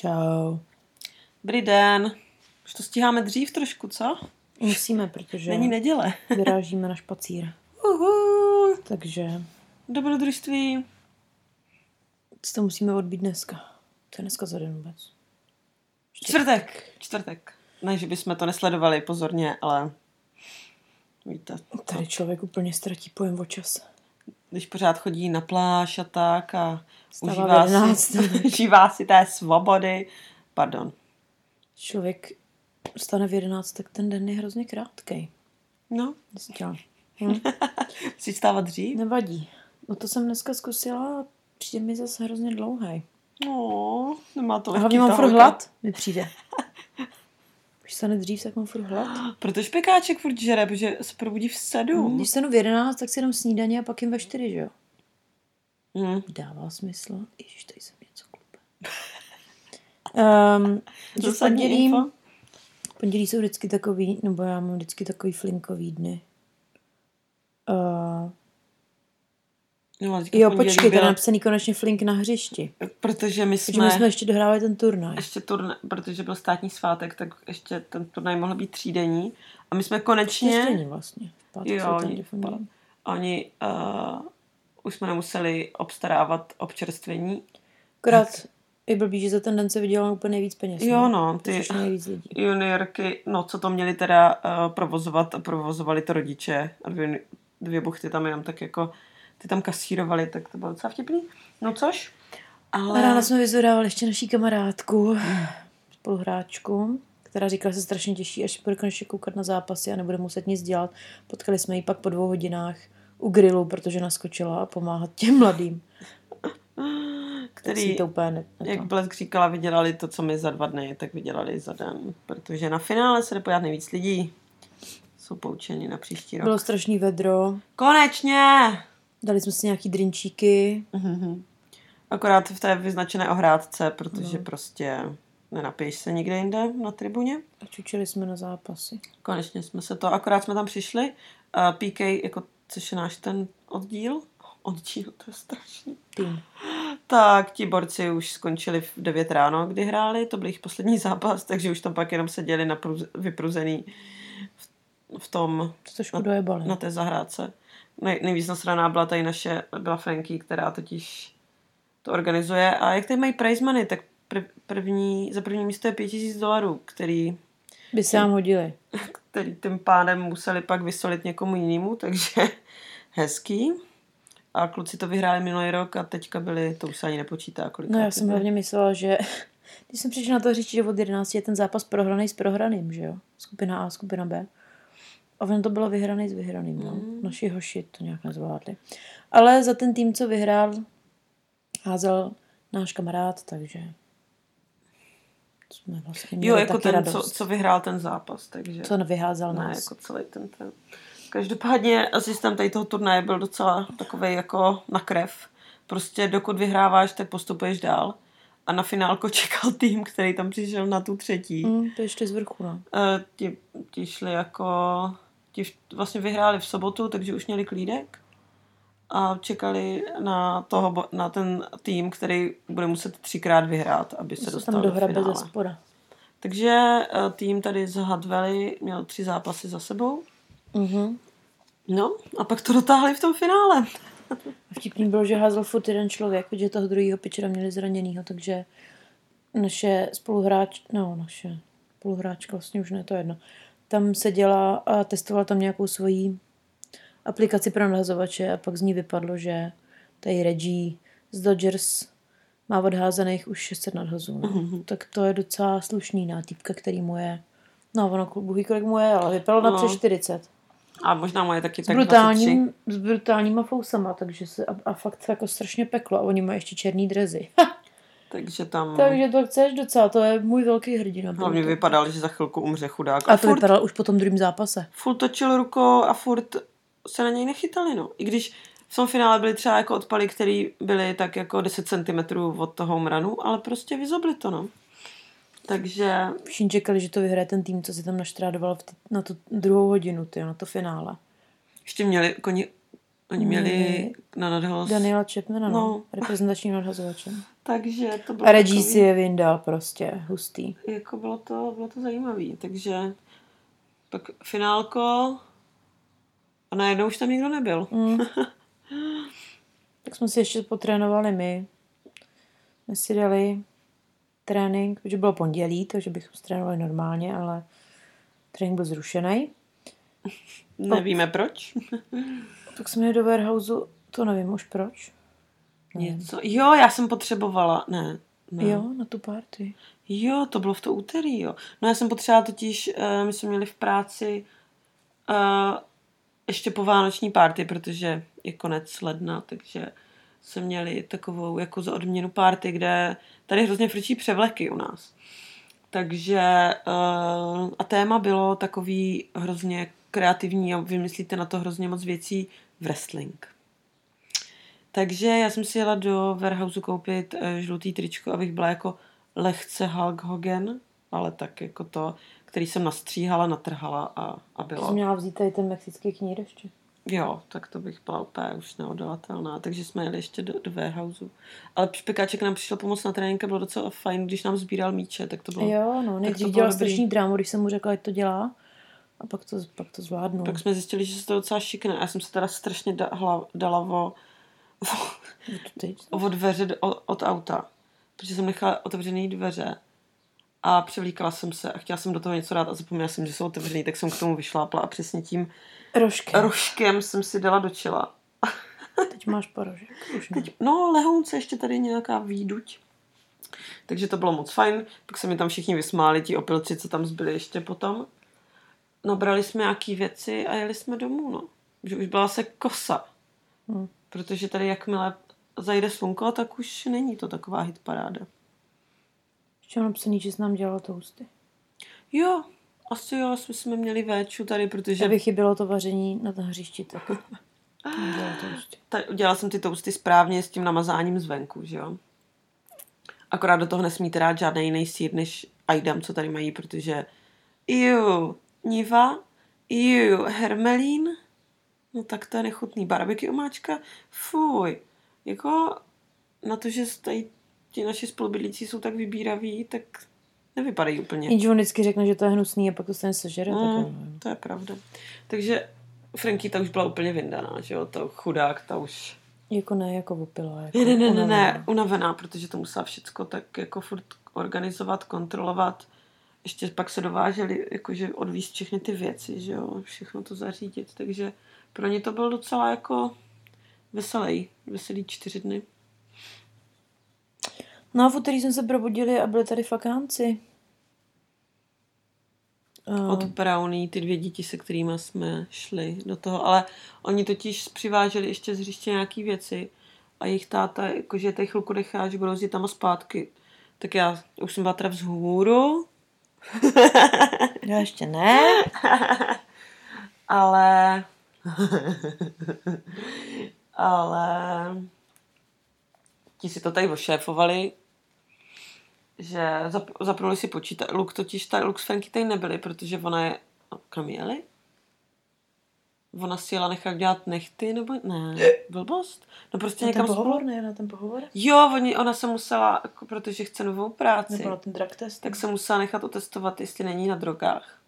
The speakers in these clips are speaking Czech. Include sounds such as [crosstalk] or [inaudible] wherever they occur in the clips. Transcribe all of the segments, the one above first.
Čau. Dobrý den. Už to stíháme dřív trošku, co? Musíme, protože Není neděle. [laughs] vyrážíme na špacír. Uhu. Takže Dobrodružství. si to musíme odbít dneska. To je dneska za den vůbec. Čtvrtek. Čtvrtek. Ne, že bychom to nesledovali pozorně, ale víte, Tady člověk úplně ztratí pojem o čase. Když pořád chodí na pláž a tak a užívá 11. si, [laughs] užívá si té svobody. Pardon. Člověk stane v 11, tak ten den je hrozně krátký. No, Zjistila. Hm? [laughs] chci stávat dřív? Nevadí. No to jsem dneska zkusila a přijde mi zase hrozně dlouhý. No, nemá to lehký hlavně mám furt hlad, mi přijde. Když stane dřív, tak mám furt hlad. Protože špekáček furt žere, protože se probudí v sedm. Když stanu v 11, tak si dám snídaně a pak jim ve 4, že jo? Mm. Dává smysl. Ježiš, tady jsem něco klupe. Um, [laughs] že v pondělí, pondělí jsou vždycky takový, nebo já mám vždycky takový flinkový dny. Uh, No, jo, pondělí počkej, to je byla- napsaný konečně flink na hřišti. Protože my jsme, my jsme ještě dohrávali ten turnaj. ještě turn, protože byl státní svátek, tak ještě ten turnaj mohl být třídenní. A my jsme konečně, Čtyřdenní vlastně. Jo, oni- oni uh, už jsme nemuseli obstarávat občerstvení. Akorát je blbý, že za ten den se vydělalo úplně nejvíc peněz. Jo, no, ty nejvíc lidí. juniorky, no co to měli teda uh, provozovat a provozovali to rodiče a dvě, dvě buchty tam jenom tak jako, ty tam kasírovali, tak to bylo docela vtipný. No což? Ale... ráno jsme vyzvedávali ještě naší kamarádku, spoluhráčku, která říkala, že se strašně těší, až bude konečně koukat na zápasy a nebude muset nic dělat. Potkali jsme ji pak po dvou hodinách u grilu, protože naskočila a pomáhat těm mladým. Který, to úplně ne, ne jak to. Blesk říkala, vydělali to, co my za dva dny, tak vydělali za den. Protože na finále se jde pojat nejvíc lidí. Jsou poučeni na příští rok. Bylo strašný vedro, Konečně! Dali jsme si nějaký drinčíky, Mhm. Akorát v té vyznačené ohrádce, protože No. prostě nenapiješ se nikde jinde na tribuně. a čučili jsme na zápasy. Konečně jsme se to, akorát jsme tam přišli. Uh, PK, jako, což je náš ten oddíl, oddíl, to je strašný. Tým. Tak ti borci už skončili v 9 ráno, kdy hráli, to byl jejich poslední zápas, takže už tam pak jenom seděli na vypruzený v, v tom, To trošku dojebali. na té zahrádce. Nej, nejvíc nasraná byla tady naše, byla Franky, která totiž to organizuje. A jak tady mají prize money, tak prv, první, za první místo je 5000 dolarů, který, By se nám hodili. který tím pádem museli pak vysolit někomu jinému, takže [laughs] hezký. A kluci to vyhráli minulý rok a teďka byli, to už se ani nepočítá, kolik. No já jsem hlavně myslela, že když jsem přišla na to říct, že od 11 je ten zápas prohraný s prohraným, že jo? Skupina A, skupina B. A ono to bylo vyhraný s vyhraným, no. Mm. Naši hoši to nějak nezvládli. Ale za ten tým, co vyhrál, házel náš kamarád, takže jsme vlastně měli Jo, jako ten, radost. co, co vyhrál ten zápas, takže... co vyházel ne, nás. jako celý ten ten. Každopádně asistent tady toho turnaje byl docela takový jako na krev. Prostě dokud vyhráváš, tak postupuješ dál. A na finálko [laughs] čekal tým, který tam přišel na tu třetí. Mm. To ještě z vrchu, no. Ti, ti šli jako... Ti vlastně vyhráli v sobotu, takže už měli klídek. A čekali na, toho, na ten tým, který bude muset třikrát vyhrát, aby se dostal tam do ze finále. spoda. Takže eh, tým tady z Valley měl tři zápasy za sebou. Mhm. No, a pak to dotáhli v tom finále. Vtipný bylo, že házel furt jeden člověk, protože toho druhého pitchera měli zraněnýho, takže naše spoluhráč, no naše spoluhráčka, vlastně už ne, to je jedno, tam seděla a testovala tam nějakou svoji aplikaci pro nahazovače a pak z ní vypadlo, že tady Reggie z Dodgers má odházených už 600 nadhazů. No. Mhm. Tak to je docela slušný na týpka, který mu je, no ono bohý kolik mu je, ale vypadal na No. přes 40. A možná moje taky S, tak 23. brutálním, s brutálníma fousama, takže se, a, a fakt se jako strašně peklo a oni mají ještě černý drezy. [laughs] Takže tam takže to chceš docela, to je můj velký hrdina. hlavně vypadal, že za chvilku umře chudák. A to furt, vypadalo už po tom druhém zápase. furt točil rukou a furt se na něj nechytali, no. I když v tom finále byly třeba jako odpaly, které byly tak jako 10 cm od toho mranu, ale prostě vyzobli to, no. Takže Všichni čekali, že to vyhraje ten tým, co si tam naštrádoval v t- na tu druhou hodinu, tyjo, na to finále. ještě měli, koni, oni měli Měli na nadhoz Daniela Chapmana, no. No. no. reprezentačním nadhazovačem. [laughs] takže to bylo Reggie takový- si je vyndal prostě, hustý. jako bylo to, bylo to zajímavý, takže pak finálko a najednou už tam nikdo nebyl. Mm. [laughs] tak jsme si ještě potrénovali my. My si dali trénink, protože bylo pondělí, takže bychom trénovali normálně, ale trénink byl zrušený. Nevíme proč. Tak jsme jeli do warehouse, to nevím už proč. Něco. Jo, já jsem potřebovala, ne. ne. Jo, na tu party. Jo, to bylo v to úterý, jo. No já jsem potřebovala totiž, uh, my jsme měli v práci uh, ještě po vánoční párty, protože je konec ledna, takže jsme měli takovou jako za odměnu párty, kde tady hrozně frčí převleky u nás. Takže uh, a téma bylo takový hrozně kreativní a vymyslíte na to hrozně moc věcí wrestling. Takže já jsem si jela do warehouse koupit uh, žlutý tričko, abych byla jako lehce Hulk Hogan, ale tak jako to, který jsem nastříhala, natrhala a, a Jsi bylo. měla vzít tady ten mexický knír ještě. Jo, tak to bych byla úplně už neodolatelná. Takže jsme jeli ještě do, do warehouse. Ale Špekáček nám přišel pomoct na trénink a bylo docela fajn, když nám sbíral míče, tak to bylo... Jo, no, nejdřív dělal strašný drámu, když jsem mu řekla, jak to dělá. A pak to, pak to zvládnu. Pak jsme zjistili, že se to docela šikne. Já jsem se teda strašně da, hla, dala o. [laughs] o dveře od, od auta. Protože jsem nechala otevřený dveře a převlíkala jsem se a chtěla jsem do toho něco dát a zapomněla jsem, že jsou otevřený, tak jsem k tomu vyšlápla a přesně tím Rožky. rožkem jsem si dala do čela. [laughs] Teď máš porožek. Teď, no, lehounce ještě tady nějaká výduť. Takže to bylo moc fajn. Pak se mi tam všichni vysmáli, ti opilci, co tam zbyli ještě potom. Nabrali jsme nějaký věci a jeli jsme domů, no. Že už byla se kosa. Hm. Protože tady jakmile zajde slunko, tak už není to taková hitparáda. Ještě mám napsaný, že jsi nám dělala toasty. Jo, asi jo, jsme, jsme měli véču tady, protože Že by chybělo to vaření na tom hřišti, tak dělala udělala jsem ty toasty správně s tím namazáním zvenku, že jo. Akorát do toho nesmíte dát žádný jiný sír než Aidam, co tady mají, protože iu, niva, iu, hermelín, no tak to je nechutný. Barbecue omáčka, fuj. Jako na to, že tady ti naši spolubydlící jsou tak vybíraví, tak nevypadají úplně. Jenže on vždycky řekne, že to je hnusný a pak to stejně sežere, tak jo, no. Mm, to je pravda. Takže Franky ta už byla úplně vyndaná, že jo, to chudák, ta už Jako ne, jako opila. Jako Ne, ne, ne, ne, unavená. ne, unavená, protože to musela všecko tak jako furt organizovat, kontrolovat. Ještě pak se dováželi, jakože odvízt všechny ty věci, že jo, všechno to zařídit, takže pro ně to byl docela jako veselý, veselý čtyři dny. No a v úterý jsme se probudili a byli tady fakánci. Uh, Od Brownie, ty dvě děti, se kterými jsme šli do toho, ale oni totiž přiváželi ještě z hřiště nějaký věci a jejich táta, jakože tady chvilku nechá, že budou tam a zpátky. Tak já už jsem byla teda vzhůru, [laughs] já ještě ne. [laughs] ale [laughs] ale ti si to tady ošéfovali, že zap, zapnuli si počítač. Luk totiž, ta, Luk s Franky tady nebyli, protože ona je, kam jeli? Ona si jela nechat dělat nechty, nebo ne, [laughs] blbost? No prostě Na ten někam pohovor, spolu. ne, na ten pohovor? Jo, oni, ona se musela, jako, protože chce novou práci Nebo na ten drug test? tak se musela nechat otestovat, jestli není na drogách.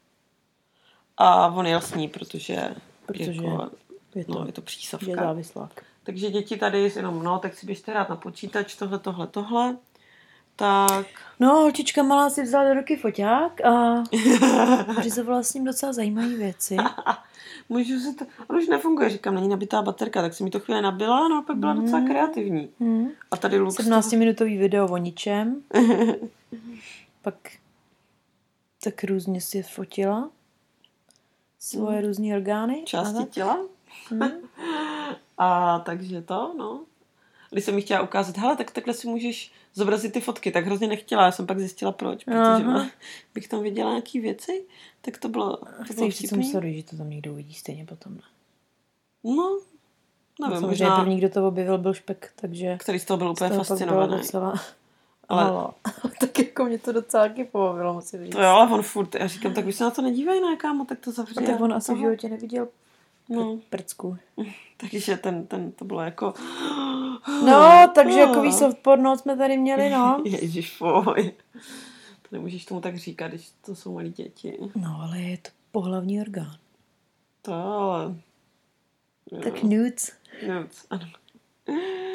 A on jel s ní, protože, Protože jako, je to, no, je to je přísavka. závislák. Takže děti tady jenom, no, tak si běžte hrát na počítač, tohle, tohle, tohle. Tak, No, holčička malá si vzala do ruky foťák a [laughs] vyřizovala s ním docela zajímavé věci. [laughs] můžu si to, on už nefunguje, říkám, není nabitá baterka, tak si mi to chvíli nabila, no a pak byla docela kreativní. Hmm. A tady Lux, 17-minutový video o ničem. [laughs] Pak tak různě si fotila svoje různé orgány. části Aha. těla. Hmm. [laughs] A takže to, no. Když jsem mi chtěla ukázat, hele, tak takhle si můžeš zobrazit ty fotky, tak hrozně nechtěla, já jsem pak zjistila proč, protože ona, [laughs] bych tam viděla nějaký věci, tak to bylo, to bylo jsem sorry, že to tam někdo uvidí stejně potom. Ne? No, nevím, Samozřejmě možná, první, kdo to objevil, byl špek, takže který z toho byl z úplně toho fascinovaný. docela... Ale- Ale... [laughs] tak jako mě to docela taky pobavilo, musím říct. To jo, ale on furt, já říkám, tak už se na to nedívej, ne, kámo, tak to zavři. A tak on asi v životě neviděl No, prcku. [laughs] takže ten, ten, to bylo jako, [gasps] No, takže jako soft porno jsme tady měli, no. [laughs] Ježíš, fuj. To nemůžeš tomu tak říkat, když to jsou malí děti. No, ale je to pohlavní orgán. To ale... Jo. Tak nudes. Nudes, ano.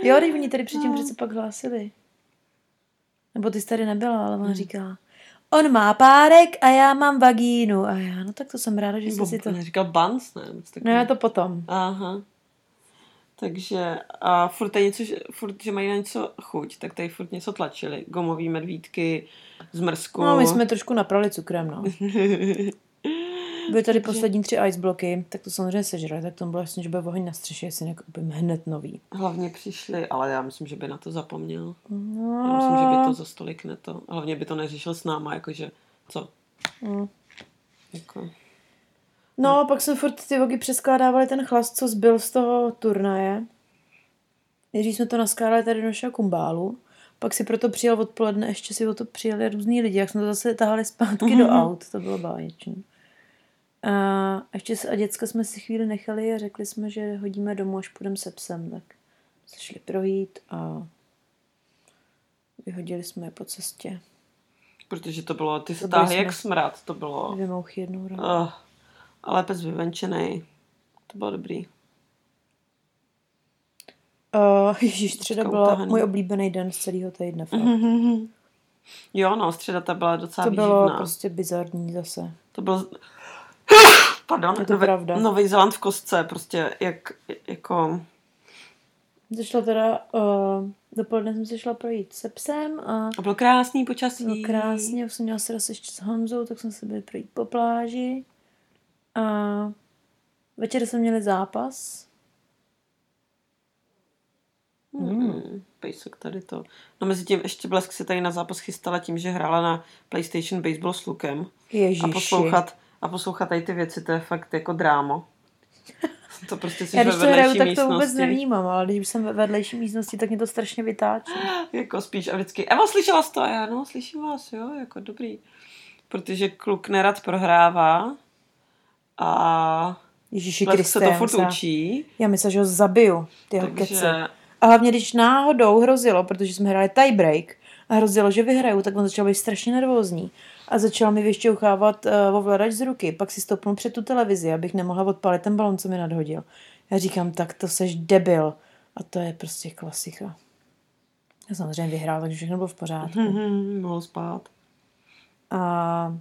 Jo, teď oni tady předtím přece pak hlásili. Nebo ty jsi tady nebyla, ale ona říká, on má párek a já mám vagínu. A já, no tak to jsem ráda, že jsi si to... Říkal buns, ne? No já to potom. Aha. Takže a furt je něco, že, furt, že mají na něco chuť, tak tady furt něco tlačili. Gomový medvídky, zmrzku. No, my jsme trošku naprali cukrem, no. [laughs] Byly tady poslední tři ice bloky, tak to samozřejmě sežrali, tak to bylo jasně, že bude oheň na střeše, jestli nekoupím hned nový. Hlavně přišli, ale já myslím, že by na to zapomněl. No. Já myslím, že by to za stolik neto. Hlavně by to neřešil s náma, jakože co? Mm. Jako, No, pak jsme furt ty vogy přeskládávali ten chlast, co zbyl z toho turnaje. Nejdřív jsme to naskládali tady do našeho kumbálu, pak si proto přijel odpoledne, ještě si o to přijeli různý lidi, jak jsme to zase tahali zpátky do aut, to bylo báječné. A ještě a děcka jsme si chvíli nechali a řekli jsme, že hodíme domů, až půjdeme se psem, tak se šli projít a vyhodili jsme je po cestě. protože to bylo, ty se táhly jak smrad, to bylo. Dvě mouchy jednou ráno. Uh, ale pes vyvenčenej. To bylo dobrý. Uh, Ježíš, středa byla utahaný. můj oblíbený den z celého týdne. Fakt. Jo, no, středa ta byla docela To bylo výživná. prostě bizarní zase. To byl... [sighs] Pardon, Je to pravda. Nový Zeland v kostce, prostě jak, jako... Zašla teda, uh, dopoledne jsem se šla projít se psem a A bylo krásný počasí. bylo krásně, už jsem měla se ještě s Honzou, tak jsme se byli projít po pláži. A večer jsme měli zápas. Hmm. Pejsek tady to. No mezi tím ještě Blesk se tady na zápas chystala tím, že hrála na PlayStation Baseball s Lukem. Ježiši. A poslouchat, a poslouchat tady ty věci, to je fakt jako drámo. To prostě si Já když to hraju, tak to vůbec nevnímám, ale když jsem ve vedlejší místnosti, tak mě to strašně vytáčí. Jako spíš a vždycky, Eva, slyšela jsi to? A já, no, slyším vás, jo, jako dobrý. Protože kluk nerad prohrává a Blesk Kriste, se to já furt myslela- učí. Já myslím, že ho zabiju, ty keci. A hlavně, když náhodou hrozilo, protože jsme hráli tiebreak a hrozilo, že vyhraju, tak on začal být strašně nervózní. A začal mi vyšťouchávat uh, ovladač z ruky. Pak si stopnul před tu televizi, abych nemohla odpalit ten balon, co mi nadhodil. Já říkám, tak to seš debil. A to je prostě klasika. Já samozřejmě vyhrál, takže všechno bylo v pořádku. [laughs] mohl spát. A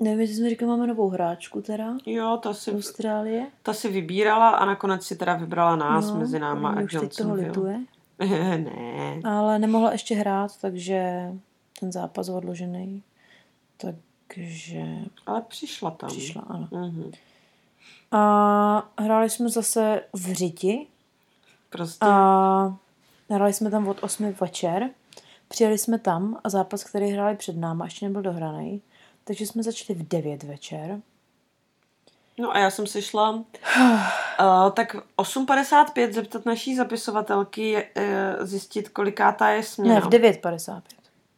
nevím, jestli jsme říkali, máme novou hráčku teda. Jo, ta si, Austrálie. ta si vybírala a nakonec si teda vybrala nás no, mezi náma a už teď toho lituje. [laughs] ne. Ale nemohla ještě hrát, takže ten zápas odložený. Takže Ale přišla tam. přišla, ano. Mhm. A hráli jsme zase v Řiti Prostě. a hráli jsme tam od 8 večer. Přijeli jsme tam a zápas, který hráli před náma, ještě nebyl dohraný. Takže jsme začali v 9 večer. No a já jsem se šla uh, [sighs] tak 8.55 zeptat naší zapisovatelky, uh, zjistit, kolikátá je směna. Ne, v 9.55.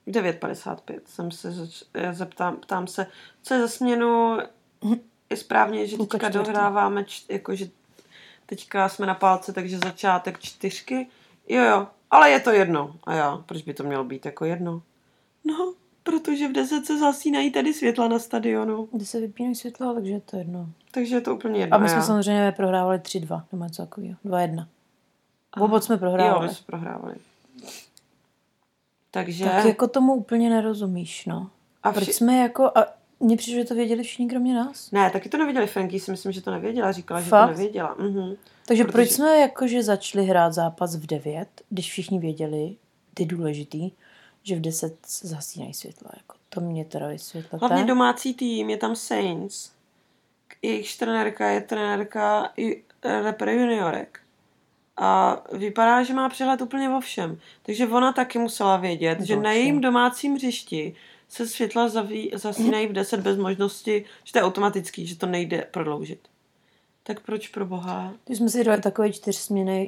9.55 jsem se eh, zeptám, ptám se, co je za směnu, je správně, že Půlka teďka čtvrtý. dohráváme, č- jako že teďka jsme na pálce, takže začátek čtyřky. Jo, jo, ale je to jedno. A já, proč by to mělo být jako jedno? No, protože v 10 se zasínají tady světla na stadionu, Kde se vypínají světla, takže je to jedno. takže je to úplně jedno. A my já. jsme samozřejmě prohrávali 3-2, nebo něco takového. 2-1. Obod jsme Jo, prohrávali. my jsme prohrávali. Takže... Tak jako tomu úplně nerozumíš, no. a Proč vši... jsme jako... A mně přišlo, že to věděli všichni kromě nás. Ne, taky to nevěděli. Franky si myslím, že to nevěděla. Říkala, že Fakt? to nevěděla. Mhm. Takže Protože- proč jsme jakože začali hrát zápas v 9, když všichni věděli, ty důležitý, že v 10 se zasínají světla. Jako to mě teda vysvětlete. Hlavně domácí tým je tam Saints. Jejich trenérka je trenérka i repre juniorek. A vypadá, že má přehled úplně o všem. Takže ona taky musela vědět, že na jejím domácím hřišti se světla zaví, zasínají v 10 bez možnosti, že to je automatický, že to nejde prodloužit. Tak proč pro boha? Když jsme si dali takový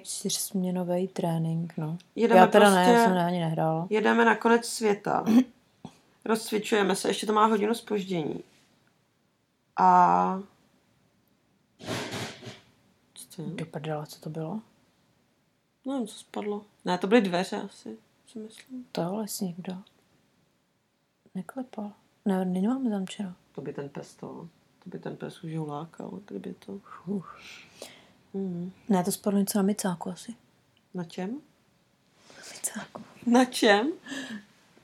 čtyřsměnový trénink, no. Jedeme já teda ne, prostě- já jsem ani nehrála. Jedeme na konec světa. [clears throat] Rozcvičujeme se, ještě to má hodinu spoždění. A... Co to je? Do prdela, co to bylo? Nevím, co spadlo. Ne, to byly dveře asi, si myslím. To ale si někdo neklepal. Ne, nemáme tam včera. To by ten pes to, to by ten pes už ho lákal, kdyby to... Uf. Mm. Ne, to spadlo něco na micáku asi. Na čem? Micáku. Na čem?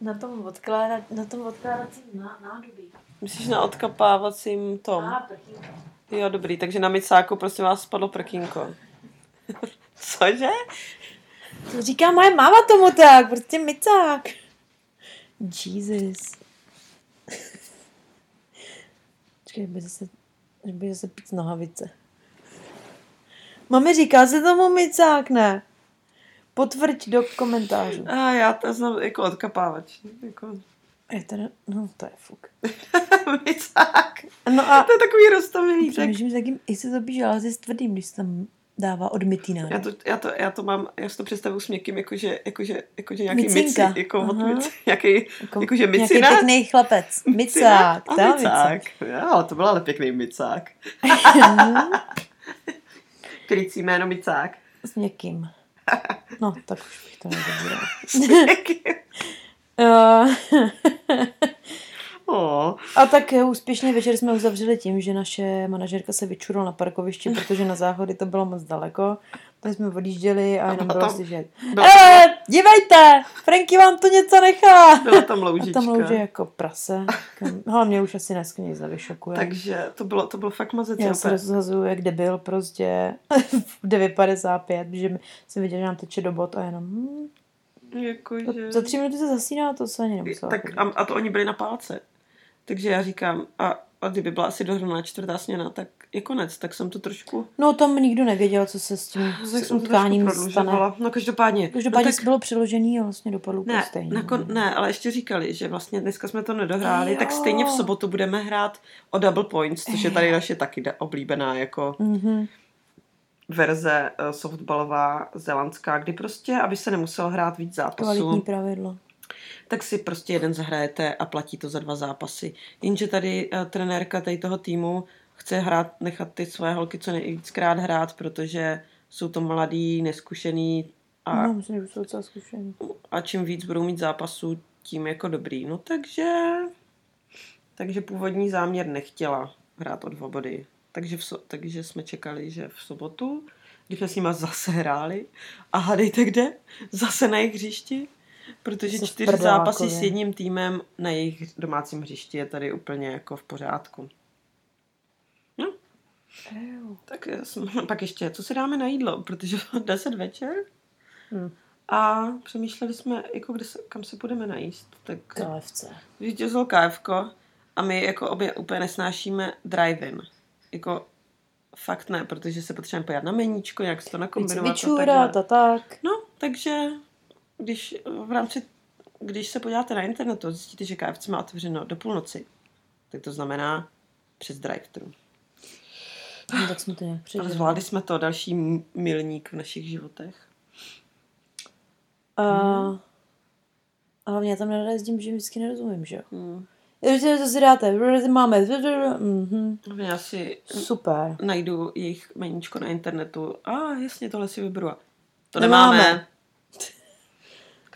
Na tom, odkládat, na tom odkládacím ná, nádobí. Myslíš na odkapávacím tom? A, prkínko. Jo, dobrý, takže na micáku prostě vás spadlo prkínko. [laughs] Cože? To říká moje máma tomu tak, prostě micák. Jesus. Počkej, by zase, by zase pít nohavice. Mami, říká se tomu micák, ne? Potvrď do komentářů. A já to znám jako odkapávač. Jako... Je teda, no to je fuk. [laughs] Micák. No a To je takový roztomilý. Přemýšlím, s jakým, jestli to bíže, ale s tvrdým, když se tam dává odmytý Já nádor. to, já, to, já to mám, já si to představuju s měkkým, jakože, jakože, jakože nějaký Micinka. mici, jako od mici, nějaký, Jako, jakože nějaký micina. pěkný chlapec. Micák. a je micák. Jo, to byl ale pěkný micák. [laughs] Krycí jméno micák. S někým. No, tak už bych to nezabírala. [laughs] S někým. [laughs] Uh, O, a tak eh, úspěšně večer jsme uzavřeli tím, že naše manažerka se vyčurala na parkovišti, protože na záchody to bylo moc daleko. Tak jsme odjížděli a jenom byla bylo slyšet. Eh, dívejte, Franky vám tu něco nechá. byla tam A loužička. tam louže jako prase. Říkám, Hlavně už asi dneska nic nevyšokuje. Takže to bylo, to bylo fakt mazec. Já se rozhazuju, jak debil prostě [laughs] v 9.55, že jsem viděla, že nám teče do bod a jenom hm, Jakože... za tři minuty se zasíná, to se ani nemusela. Tak a, a to oni byli na pálce. Takže já říkám, a, a kdyby byla asi dohraná čtvrtá směna, tak je konec. Tak jsem to trošku... No tam nikdo nevěděl, co se s tím Tak s jsem utkáním stane. No každopádně. Každopádně no, tak, bylo přiložený a vlastně dopadlo ne, stejně. nakon, ne, ale ještě říkali, že vlastně dneska jsme to nedohráli, Jo. tak stejně v sobotu budeme hrát o double points, což je tady naše taky oblíbená jako Mhm. verze eh, softballová zelandská, kdy prostě, aby se nemusel hrát víc Kvalitní zápasů, pravidlo. Tak si prostě jeden zahrajete a platí to za dva zápasy. Jenže tady uh, trenérka tady toho týmu chce hrát, nechat ty své holky co nejvíckrát hrát, protože jsou to mladý, neskušený a, No, myslím, že jsou docela zkušení. a čím víc budou mít zápasů, tím jako dobrý. No takže, takže původní záměr nechtěla hrát o dva body. Takže, v so, takže jsme čekali, že v sobotu, když jsme s nima zase hráli a hádejte kde, zase na jejich hřišti, protože Jsi čtyři zápasy s jedním týmem na jejich domácím hřišti je tady úplně jako v pořádku. No, tak jsme, [laughs] pak ještě, co si dáme na jídlo, protože [laughs] 10 večer Hm. a přemýšleli jsme, jako kde se, kam se budeme najíst. Tak KFC. vytězil KFko a my jako obě úplně nesnášíme drive-in. Jako fakt ne, protože se potřebujeme pojat na meníčko, jak se to nakombinovat. vyčůrat a tak. No, takže když v rámci, když se podíváte na internetu, zjistíte, že KFC má otevřeno do půlnoci, tak to znamená přes drive-thru. No, tak jsme to nějak Ale přežili. zvládli jsme to, další milník v našich životech. A, a hlavně já tam nerada jezdím, že vždycky nerozumím, že jo. Hmm. To si dáte, máme, mhm. Já si super. najdu jejich meníčko na internetu. A ah, jasně, tohle si vyberu. To Nemáme. nemáme. [laughs]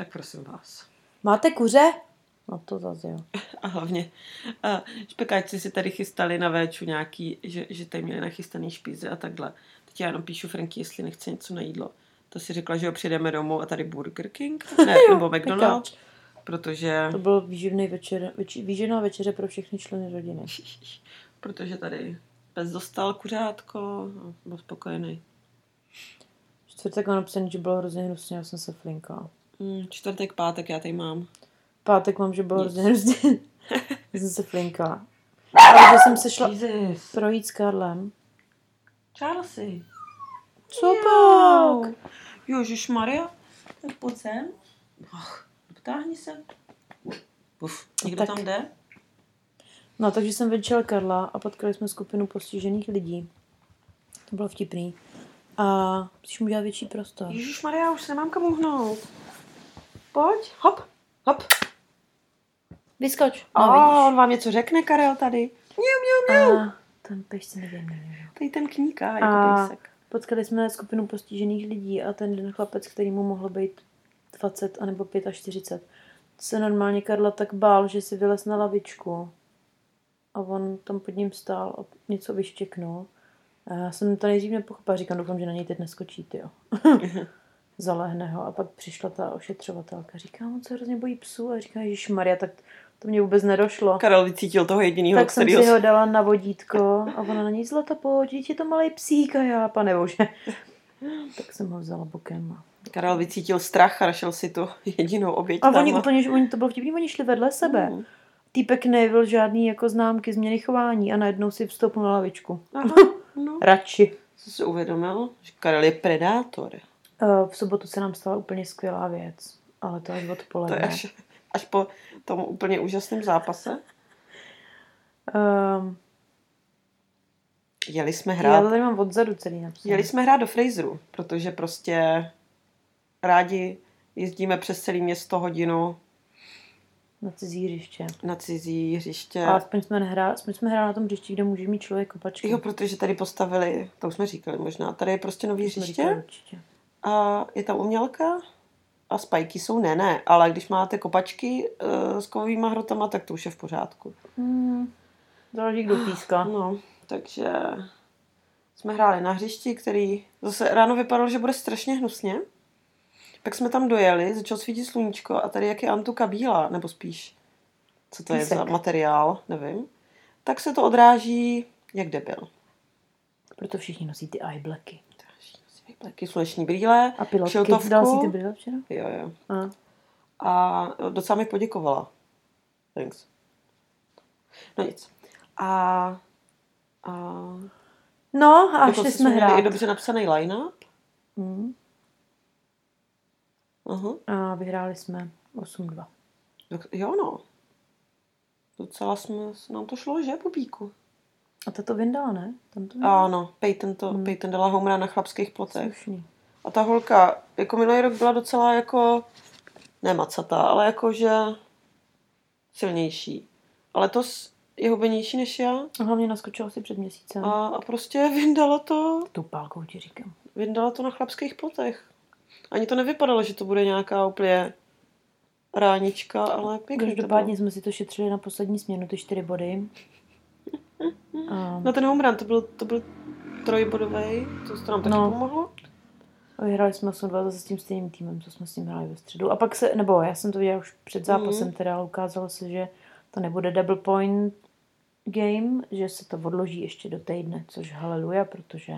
Tak prosím vás. Máte kuře? No to zase jo. [laughs] A hlavně a špekáčci si tady chystali na véču nějaký, že, že tady měli nachystaný špízy a takhle. Teď já jenom píšu Franky, jestli nechce něco na jídlo. To si řekla, že jo, přijdeme domů a tady Burger King, [laughs] ne, nebo McDonald's, protože, To byl výživný večer, več, výživná večeře pro všechny členy rodiny. [laughs] protože tady pes dostal kuřátko a byl spokojený. Čtvrtek mám napsaný, že bylo hrozně hnusně, já jsem se flinkala. Hmm, čtvrtek, pátek já tady mám. Pátek mám, že bylo hrozně já [laughs] jsem se flinkala. Ale že jsem se šla Jesus. projít s Karlem. Charlesy. Co pak? Ježiš Maria, tak pojď sem. Ach, vtáhni se. Uf, někdo tak- tam jde? No, takže jsem venčila Karla a potkali jsme skupinu postižených lidí. To bylo vtipný. A musíš mu dělat větší prostor. Ježíš Maria, už se nemám kam uhnout. Pojď, hop, hop. Vyskoč. No, oh, on vám něco řekne, Karel, tady. Mňau, mňau, mňau. A ten peš se nevím, nevím. Tady ten kníká, jako A pejsek. potkali jsme skupinu postižených lidí a ten jeden chlapec, který mu mohlo být 20 anebo 45, se normálně Karla tak bál, že si vylez na lavičku a on tam pod ním stál a něco vyštěknul. A já jsem to nejdřív nepochopila, říkám, doufám, že na něj teď neskočí, jo. [laughs] Zalehne ho a pak přišla ta ošetřovatelka. Říká, on se hrozně bojí psů a říká, Ježíš Maria, tak to mě vůbec nedošlo. Karel vycítil toho jedinýho, tak jsem si ho dala na vodítko a ona na něj zlata pojď, je to malý psík a já, pane bože. [laughs] tak jsem ho vzala bokem. A... Karel vycítil strach a našel si tu jedinou oběť A tam oni úplně, oni to bylo vtipný, oni šli vedle sebe. Mm. Týpek nevěl žádný jako známky změny chování a najednou si vstoupil na lavičku. Aha, no. [laughs] Radši. Jsem si uvědomil, že Karel je predátor. Eh, V sobotu se nám stala úplně skvělá věc, ale to je až To odpoledne. je až, až po tom úplně úžasném zápase. Um, Jeli jsme já hrát, to tady mám odzadu celý napsaný. jeli jsme hrát do Fraseru, protože prostě rádi jezdíme přes celé město hodinu Na cizí hřiště. na cizí hřiště. A aspoň jsme, nehrá, aspoň jsme hráli na tom hřišti, kde může mít člověk kopačky. Jo, protože tady postavili, to už jsme říkali možná, tady je prostě nový hřiště. říkali Určitě. A je tam umělka a spajky jsou ne, ne, ale když máte kopačky uh, s kovovýma hrotama, tak to už je v pořádku. Hmm, záleží, kdo píská. No, takže jsme hráli na hřišti, který zase ráno vypadalo, že bude strašně hnusně. Pak jsme tam dojeli, začalo svítit sluníčko a tady jak je Antuka bílá, nebo spíš, co to je Písek. za materiál, nevím. Tak se to odráží, jak debil. Proto všichni nosí ty eye blacky. Taky sluneční brýle, A pilotky. šiltovku. Dal si ty brýle včera? Jo, jo. A. A docela mi poděkovala. Thanks. No nic. A, a No a šli jsme měli hrát. i dobře napsaný line-up. Hmm. Aha. A vyhráli jsme 8-2. Tak Jo, no. Docela jsme, nám to šlo, že, Bubíku? A ta to vyndala, ne? Tam to Ano, Peyton, to, Hmm. Peyton dala home run na chlapských plotech. Slušný. A ta holka, jako minulý rok byla docela jako, ne macatá, ale jakože silnější. Ale to je hubenější než já A hlavně naskočila si před měsícem. a, a prostě vyndala to, Tu pálkou ti říkám. vyndala to na chlapských plotech. Ani to nevypadalo, že to bude nějaká úplně ránička, ale pěkně Každopádně jsme si to šetřili na poslední směnu, ty čtyři body. A No ten home run, to byl, to byl trojbodový, to, to nám taky No. pomohlo. a vyhráli jsme 8-2 zase s tím stejným týmem, co jsme s tím hráli ve středu. A pak se, nebo já jsem to viděla už před zápasem, Mhm. teda ale ukázalo se, že to nebude double point game, že se to odloží ještě do týdne, což haleluja, protože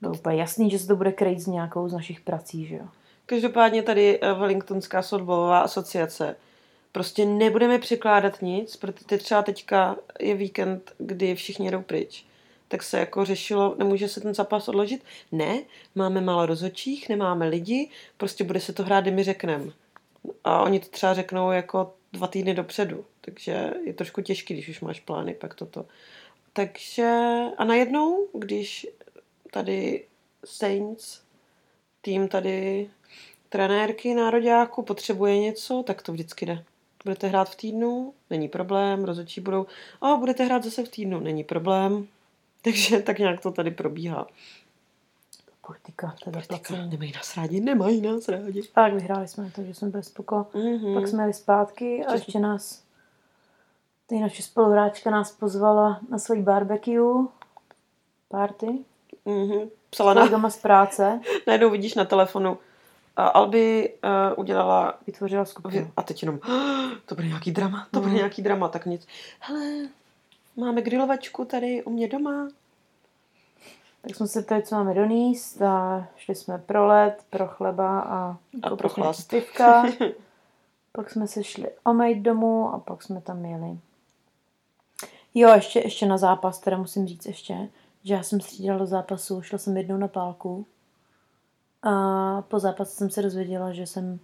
bylo úplně jasný, že se to bude krejt s nějakou z našich prací, že jo. Každopádně tady eh, Wellingtonská softballová asociace. Prostě nebudeme překládat nic, protože třeba teďka je víkend, kdy všichni jedou pryč. Tak se jako řešilo, nemůže se ten zápas odložit? Ne, máme málo rozhodčích, nemáme lidi, prostě bude se to hrát, kdy my řekneme. A oni to třeba řeknou jako dva týdny dopředu, takže je trošku těžký, když už máš plány, pak toto. Takže a najednou, když tady Saints, tým tady trenérky nároďáku potřebuje něco, tak to vždycky jde. Budete hrát v týdnu, není problém, rozhodčí budou, a budete hrát zase v týdnu, není problém. [laughs] Takže tak nějak to tady probíhá. Politika, to je Teďka zaplacený. nemají nás rádi, nemají nás rádi. A tak vyhráli jsme, takže jsme byli spoko. Mm-hmm. Pak jsme jeli zpátky a Což- ještě nás, ty naše spoluhráčka nás pozvala na svoji barbecue party. Mm-hmm. Psala na, z práce. [laughs] najednou vidíš na telefonu, a Alby uh, udělala Vytvořila skupinu. a teď jenom, [gasps] to bude nějaký drama, to bude Mhm. nějaký drama, tak nic. Hele, máme grilovačku tady u mě doma. Tak jsme se ptali, co máme doníst a šli jsme pro led, pro chleba a, pro koupili jsme chlast. pivka. [laughs] pak jsme se šli omejt domů a pak jsme tam jeli. Jo, ještě, ještě na zápas, teda musím říct ještě, že já jsem střídala do zápasu, šla jsem jednou na pálku a po zápase jsem se dozvěděla, že jsem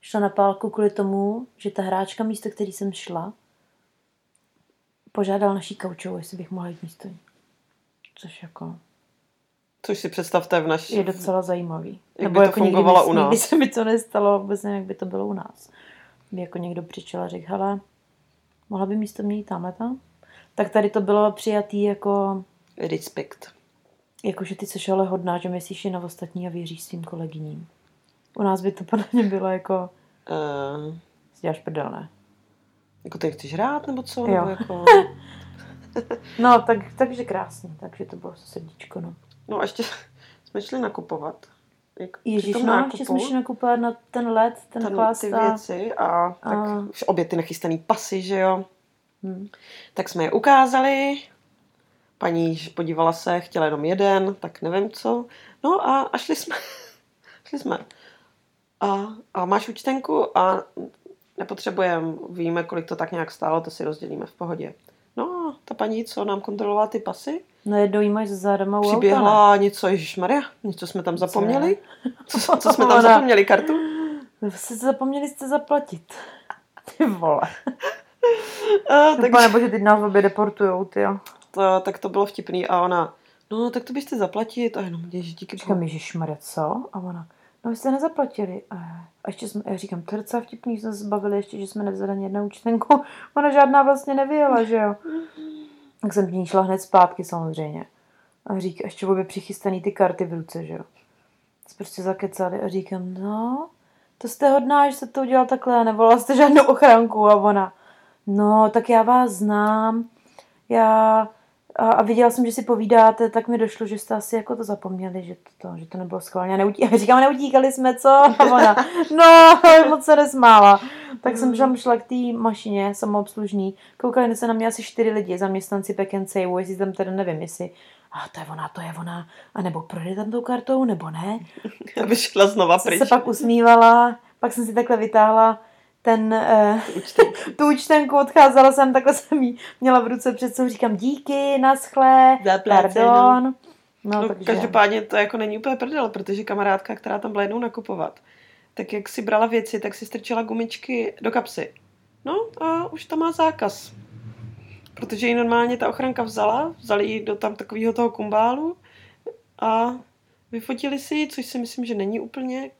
šla na pálku kvůli tomu, že ta hráčka místo, který jsem šla, požádala naší kaučovou, jestli bych mohla jít místo ní. Což jako Což si představte v naší... je docela zajímavý. Jak by to nikdy fungovalo u nás. [laughs] Nikdy se mi to nestalo, vůbec nevím, jak by to bylo u nás. By jako někdo přišel a řekl, hele, mohla by místo mě jít tamhle tam? Tak tady to bylo přijatý jako, Respekt. Jakože ty jsi ale hodná, že myslíš i na ostatní a věříš svým kolegyním. U nás by to podle mě bylo jako, Uh, si děláš prdel, ne? jako ty chceš hrát, nebo co? Jo. Nebo jako... [laughs] No, tak, takže krásný, takže to bylo srdíčko, no. No a ještě [laughs] jsme šli nakupovat. Jak Ježíš, no, nákupu, ještě jsme šli nakupovat na ten let, ten, ten, ty chlásta. věci a tak A- už obě ty nachystaný pasy, že jo. Hm. Tak jsme je ukázali. Paní podívala se, chtěla jenom jeden, tak nevím co. No a, a šli jsme. [laughs] šli jsme. A, a máš účtenku a nepotřebujeme, víme, kolik to tak nějak stálo, to si rozdělíme v pohodě. No a ta paní, co nám kontrolovala ty pasy, Najednou jí máš za zádama u auta, přiběhla něco, Maria, něco jsme tam zapomněli. [laughs] Co, co jsme tam zapomněli, kartu? Vy jste zapomněli jste zaplatit. [laughs] Ty vole. A, Tak... takže, Pane bože, teď nás obě deportujou, ty jo. To, tak to bylo vtipný a ona, no tak to byste zaplatit a jenom, ježiš, díky Říkám, ježišmarja, co? A ona, no vy jste nezaplatili. A, a ještě jsme, já říkám, to je docela vtipný, jsme se zbavili ještě, že jsme nevzali ani jednu účtenku. [laughs] Ona žádná vlastně nevyjela, že jo. Tak jsem k ní šla hned zpátky samozřejmě. A říká, ještě obě přichystaný ty karty v ruce, že jo. Se prostě zakecali a říkám, no, to jste hodná, že jste to udělal takhle a nevolala jste žádnou ochranku. A ona, no, tak já vás znám, já a, a viděla jsem, že si povídáte, tak mi došlo, že jste asi jako to zapomněli, že to, že to nebylo schválně. A neutí, [laughs] říkám, neutíkali jsme, co? A ona, no, [laughs] moc se nesmála. Tak jsem šla, šla k té mašině samoobslužný. Koukali se na mě asi čtyři lidi, zaměstnanci Pack and Save, jestli tam teda nevím, jestli a to je ona, to je ona, a nebo projde tam tou kartou, nebo ne. [laughs] Aby šla znova pryč. se pak usmívala, pak jsem si takhle vytáhla ten, eh, Účtenku. tu účtenku, odcházela jsem, takhle jsem jí měla v ruce před sebou, říkám díky, naschle, pardon. No, No, takže... každopádně to jako není úplně prdel, protože kamarádka, která tam byla jednou nakupovat, tak jak si brala věci, tak si strčila gumičky do kapsy. No a už to má zákaz. Protože ji normálně ta ochranka vzala, vzali ji do tam takového toho kumbálu a vyfotili si ji, což si myslím, že není úplně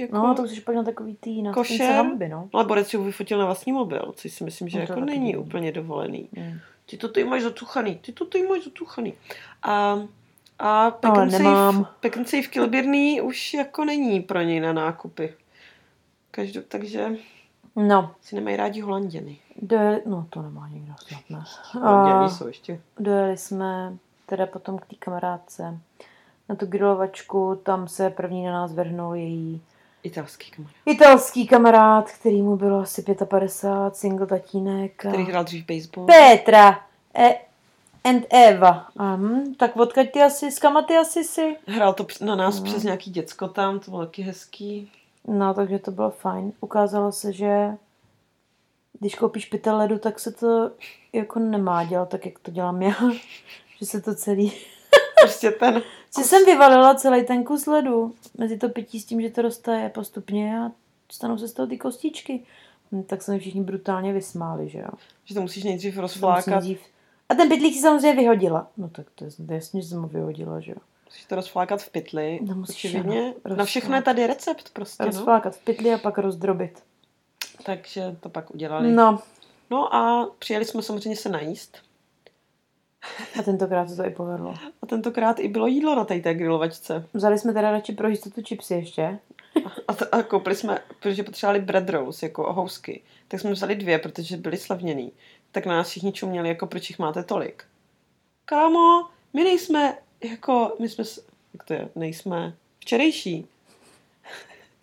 jako... No, to už pak na takový tý na Košer. hamby, no. Ale Borec si ho vyfotil na vlastní mobil, což si myslím, že No jako není divný. úplně dovolený. Mm. Ty to ty máš zatuchaný, ty to ty máš zatuchaný. A, a Pack Ale and Save, nemám. Pack and Save Kilbirný už jako není pro něj na nákupy. Každou, takže No, si nemají rádi holanděny. dojeli, no to nemá nikdo snad, ne. Holanděni jsou ještě. dojeli jsme teda potom k té kamarádce na tu grilovačku, tam se první na nás vrhnul její Italský kamarád, italský kamarád, který mu bylo asi 55, single tatínek. a- který hrál dřív baseball. Petra e, and Eva. Um, tak odkud ty asi, s kama ty asi si? Hrál to na nás No. přes nějaký děcko tam, to bylo taky hezký. No, takže to bylo fajn. Ukázalo se, že když koupíš pytel ledu, tak se to jako nemá dělat tak, jak to dělám já. [laughs] že se to celý... Prostě ten, Si jsem vyvalila celý ten kus ledu mezi to pití s tím, že to roztaje postupně a stanou se z toho ty kostičky. Hm, tak se mi všichni brutálně vysmáli, že jo. že to musíš nejdřív rozflákat. nejdřív- A ten pytlík si samozřejmě vyhodila. No tak to je jasně, že jsem ho vyhodila, že jo. Musíš to rozflákat v pytli. No, musíš, ano, Na všechno je tady recept prostě, no. Rozflákat v pytli a pak rozdrobit. Takže to pak udělali. No, No a přijeli jsme samozřejmě se najíst. A tentokrát se to i povedlo. A tentokrát i bylo jídlo na té té grilovačce. Vzali jsme teda radši pro jistotu čipsy ještě. A, t- a koupili jsme, protože potřebovali bread rolls, jako housky. Tak jsme vzali dvě, protože byly slavněný. Tak na nás všichni čuměli, jako proč jich máte tolik. Kámo, my nejsme, jako, my jsme, jak to je, nejsme včerejší.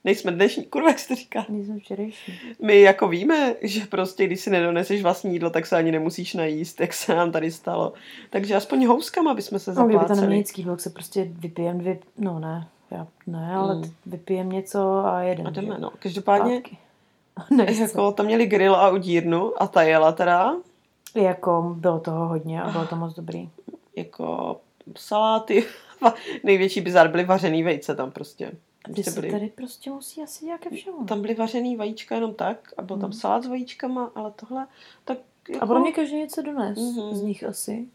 Nejsme dnešní, kurva, jak se to říká. Nejsem včerejší. My jako víme, že prostě, když si nedoneseš vlastní jídlo, tak se ani nemusíš najíst, jak se nám tady stalo. Takže aspoň houskama bychom se No, kdyby to neměl zapláceli. nic tak se prostě vypijem dvě, no ne, já ne, ale Mm. vypijem něco a jeden. A jdeme, že? no. Každopádně. [laughs] Ne, [laughs] jako... jako tam měli grill a udírnu a ta jela teda, jako bylo toho hodně a bylo to moc dobrý. jako saláty, [laughs] největší bizar byly vařený vejce tam prostě. Ty Prostě se byly, tady prostě musí asi dělat ke všemu. tam byly vařený vajíčka jenom tak a byl tam Mhm. salát s vajíčkama, ale tohle, tak jako, A pro mě každý něco dones Mhm. z nich asi.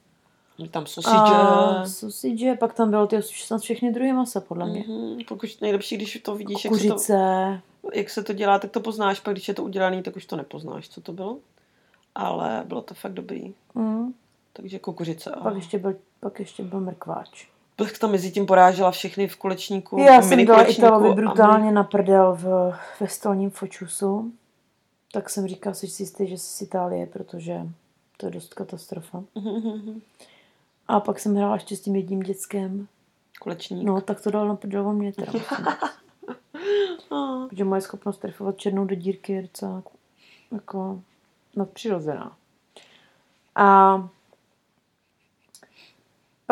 byly tam sausage. A sausage, pak tam bylo ty snad všechny druhy masa, podle mě. Mhm, pokud nejlepší, když to vidíš, jak se to, Kukuřice, jak se to dělá, tak to poznáš, pak když je to udělaný, tak už to nepoznáš, co to bylo. Ale bylo to fakt dobrý. mm. Takže kukuřice. pak, ještě byl, pak ještě byl mrkváč. Tak tam mezi tím porážela všechny v kulečníku. Já jsem dala Italovi my- brutálně na prdel v, ve stolním fočusu. Tak jsem říkala, jsi si jistý, že jsi z Itálie, protože to je dost katastrofa. A pak jsem hrála ještě s tím jedním dětskem. Kulečník. No, tak to dal na prdel o mě teda. [laughs] Ah. Protože moje schopnost trefovat černou do dírky je docela jako- jako nadpřirozená. A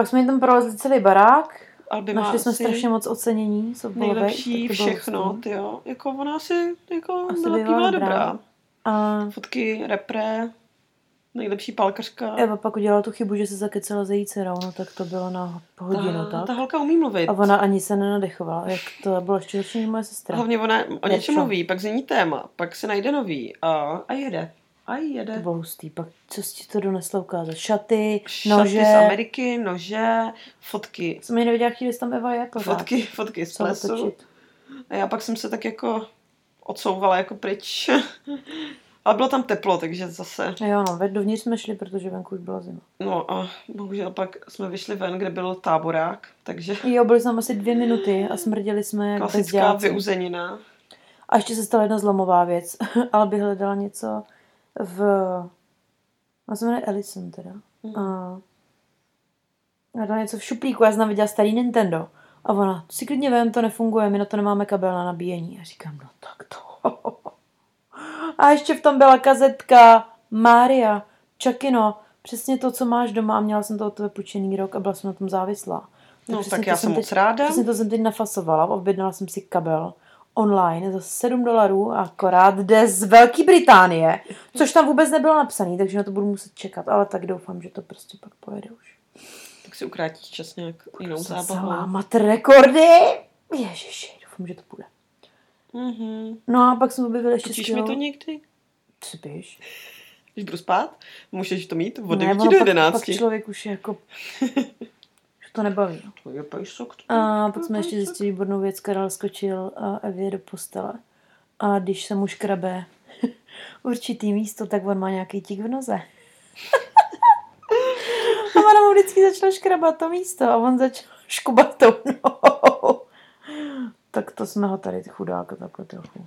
pak jsme tam prolezli celý barák. Alby má Našli jsme strašně moc ocenění. softballových, nejlepší tak bylo všechno, jo. Jako ona asi, jako Asi byla, bývala dobrá. dobrá. A Fotky, repre, nejlepší palkařka. Eva pak udělala tu chybu, že se zakecela za její dcerou, no tak to bylo na hodinu, ta, tak? ta holka umí mluvit. A ona ani se nenadechovala, jak to bylo ještě horší než moje sestra. Hlavně ona o něčem co? mluví, pak zní téma, pak se najde nový a, a jede. A jede. To bylo hustý. Pak co ti to doneslo ukázat? Šaty, Šaty nože. z Ameriky, nože, fotky. Jsem ani nevěděla, chvíli tam Eva je pořád. Fotky, fotky z plesu. A já pak jsem se tak jako odsouvala jako pryč. [laughs] Ale bylo tam teplo, takže zase. A Jo, no, dovnitř jsme šli, protože venku už byla zima. No a bohužel pak jsme vyšli ven, kde byl táborák, takže Jo, byli jsme asi dvě minuty a smrděli jsme jak klasická bezděláci. vyuzenina. A ještě se stala jedna zlomová věc, [laughs] ale bych hledala něco v... On se jmenuje Ellison teda. Mhm. A hledala něco v šuplíku, já jsem tam viděla starý Nintendo. A ona, si klidně vem, to nefunguje, my na to nemáme kabel na nabíjení. A říkám, no tak to. A ještě v tom byla kazetka Mária, Čakino, přesně to, co máš doma a měla jsem to od tebe půjčený rok a byla jsem na tom závislá. No, tak to já jsem teď, moc ráda. Přesně to jsem teď nafasovala, objednala jsem si kabel online za 7 dolarů a akorát jde z Velké Británie, což tam vůbec nebylo napsaný, takže na to budu muset čekat, ale tak doufám, že to prostě pak pojede už. Tak si ukrátíš čas nějak jinou zábavou. Zalámat rekordy! Ježiši, doufám, že to bude. Mhm. No a pak jsme objevili ještě Půjčíš mi to někdy? Spíš. Když budu spát? Můžeš to mít od Ne, 9 ono do pak, 11. pak člověk už je jako... [laughs] to nebaví. To je pejsok. to- A pak jsme ještě zjistili výbornou věc, Karel skočil a Evě do postele. A když se mu škrabe [laughs] určitý místo, tak on má nějaký tik v noze. [laughs] a ona mu vždycky začala škrabat to místo a on začal [laughs] škubat tou nohou. tak to jsme ho tady chudáka takhle trochu.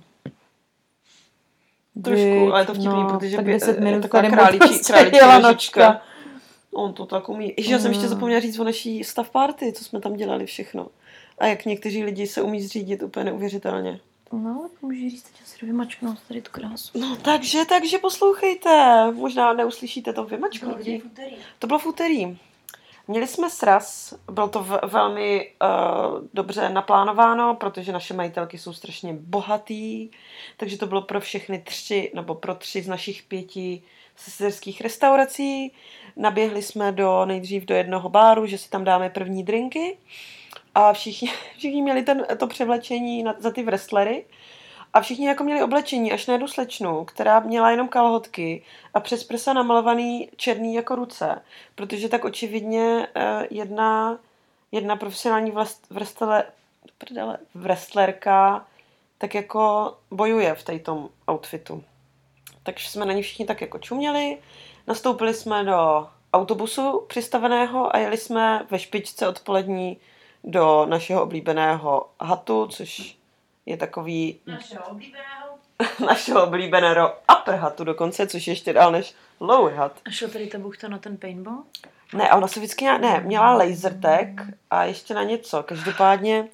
Trošku, ale je to vtipný, no, protože tak by- 10 je minut tady mu králičí- prostě králičí jela nožička. nočka. On to tak umí. Ježiš, já jsem ještě Mm. zapomněla říct o naší stav party, co jsme tam dělali všechno. A jak někteří lidi se umí zřídit úplně neuvěřitelně. No, tak můžeš říct, teď asi vymačknout tady tu krásu. No takže, takže poslouchejte. Možná neuslyšíte to vymačknutí. To bylo v úterý. Měli jsme sraz, bylo to v, velmi uh, dobře naplánováno, protože naše majitelky jsou strašně bohatý, takže to bylo pro všechny tři, nebo pro tři z našich pěti sesterských restaurací. Naběhli jsme do, nejdřív do jednoho báru, že si tam dáme první drinky a všichni, [laughs] všichni měli ten, to převlečení na, za ty wrestlery a všichni jako měli oblečení až na jednu slečnu, která měla jenom kalhotky a přes prsa namalovaný černý jako ruce, protože tak očividně eh, jedna, jedna profesionální vlast, wrestler, prdele, tak jako bojuje v tom outfitu. Takže jsme na ní všichni tak jako čuměli, nastoupili jsme do autobusu přistaveného a jeli jsme ve špičce odpolední do našeho oblíbeného hatu, což je takový Našeho oblíbeného. [laughs] našeho oblíbeného upper hatu dokonce, což je ještě dál než lower hat. A šel tady ta buchta na ten paintball? Ne, ona se vždycky, ne, měla laser tag a ještě na něco. Každopádně,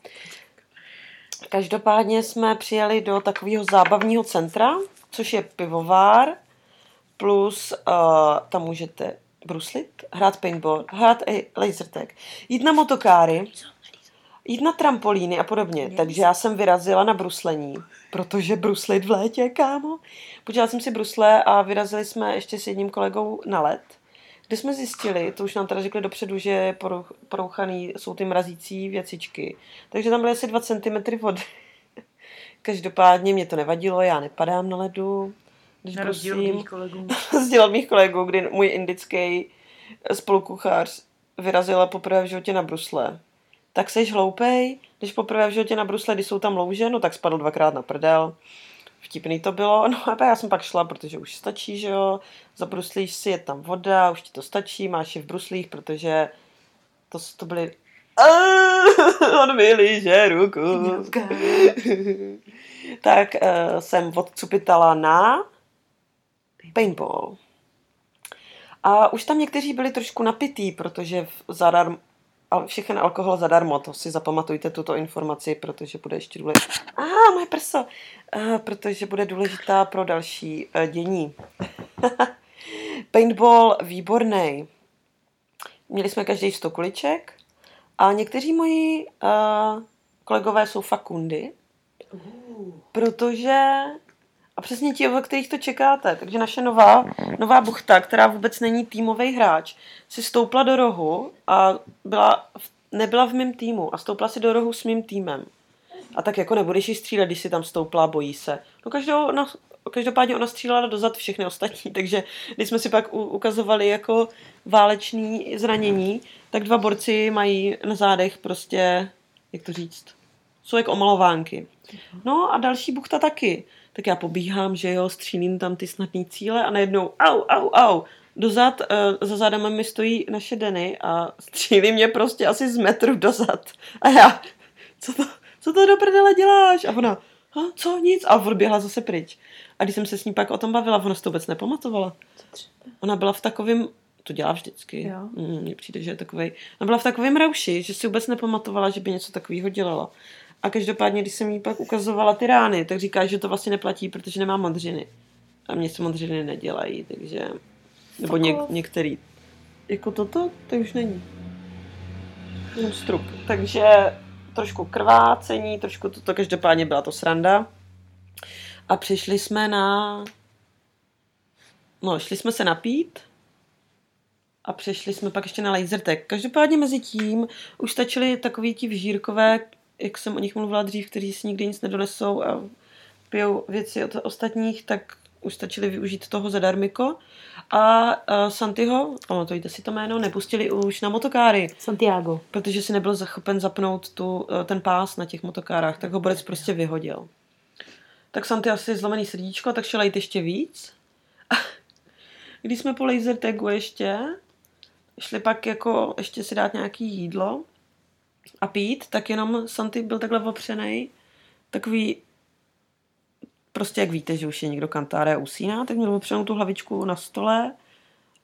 každopádně jsme přijeli do takového zábavního centra, což je pivovár, plus uh, tam můžete bruslit, hrát paintball, hrát i laser tag, jít na motokáry, jít na trampolíny a podobně. Takže já jsem vyrazila na bruslení, protože bruslit v létě, kámo. Počala jsem si brusle a vyrazili jsme ještě s jedním kolegou na let, kde jsme zjistili, to už nám teda řekli dopředu, že porouchaný, jsou ty mrazící věcičky. Takže tam byly asi 2 cm vody. [laughs] Každopádně mě to nevadilo, já nepadám na ledu. Když Na rozdíl od mých kolegů. [laughs] rozdíl od mých kolegů, kdy můj indický spolukuchař vyrazila poprvé v životě na brusle. Tak seš hloupej, když poprvé v životě na brusle, když jsou tam louže, no tak spadl dvakrát na prdel. Vtipný to bylo, no a já jsem pak šla, protože už stačí, že jo, zabruslíš si, je tam voda, už ti to stačí, máš je v bruslích, protože to, to byly [laughs] on mi líže ruku. [laughs] tak uh, jsem odcupitala na paintball. A už tam někteří byli trošku napitý, protože zadarmo, ale všechny alkohol zadarmo, to si zapamatujte tuto informaci, protože bude ještě důležitá. A ah, moje prso! Uh, protože bude důležitá pro další uh, dění. [laughs] Paintball výborný. Měli jsme každý 100 kuliček a někteří moji uh, kolegové jsou fakundy, protože a přesně ti, o kterých to čekáte. Takže naše nová, nová buchta, která vůbec není týmový hráč, si stoupla do rohu a byla, nebyla v mém týmu a stoupla si do rohu s mým týmem. A tak jako nebudeš jí střílet, když si tam stoupla, bojí se. No každou, ona, každopádně ona střílela dozad všechny ostatní, [laughs] takže když jsme si pak ukazovali jako válečný zranění, tak dva borci mají na zádech prostě, jak to říct, jsou jako omalovánky. No a další buchta taky tak já pobíhám, že jo, střílím tam ty snadné cíle a najednou au, au, au, dozad, uh, za zádama mi stojí naše Denny a střílí mě prostě asi z metru dozad. A já, co to, co to do prdele děláš? A ona, a co, nic? A odběhla zase pryč. A když jsem se s ní pak o tom bavila, ona si to vůbec nepamatovala. Ona byla v takovém, to dělá vždycky, jo. Mm, mně přijde, že je takovej. Ona byla v takovém rauši, že si vůbec nepamatovala, že by něco takového dělala. A každopádně, když jsem jí pak ukazovala ty rány, tak říká, že to vlastně neplatí, protože nemá modřiny. A mě se modřiny nedělají, takže... Nebo něk, některý. Jako toto, to už není. Jen strup. Takže trošku krvácení, trošku toto, každopádně byla to sranda. A přišli jsme na... No, šli jsme se napít a přešli jsme pak ještě na lasertech. Každopádně mezi tím už stačily takový ti vžírkové jak jsem o nich mluvila dřív, kteří si nikdy nic nedonesou a pijou věci od ostatních, tak už stačili využít toho zadarmiko. A uh, Santiho, pamatujte si to jméno, nepustili už na motokáry. Santiago. Protože si nebyl zachopen zapnout tu, uh, ten pás na těch motokárách, tak ho borec prostě vyhodil. Tak Santi asi zlomený srdíčko, tak šel jít ještě víc. [laughs] Když jsme po laser tagu ještě, šli pak jako ještě si dát nějaký jídlo, a pít, tak jenom Santy byl takhle opřený, takový prostě jak víte, že už je někdo kantáre usíná, tak měl opřenou tu hlavičku na stole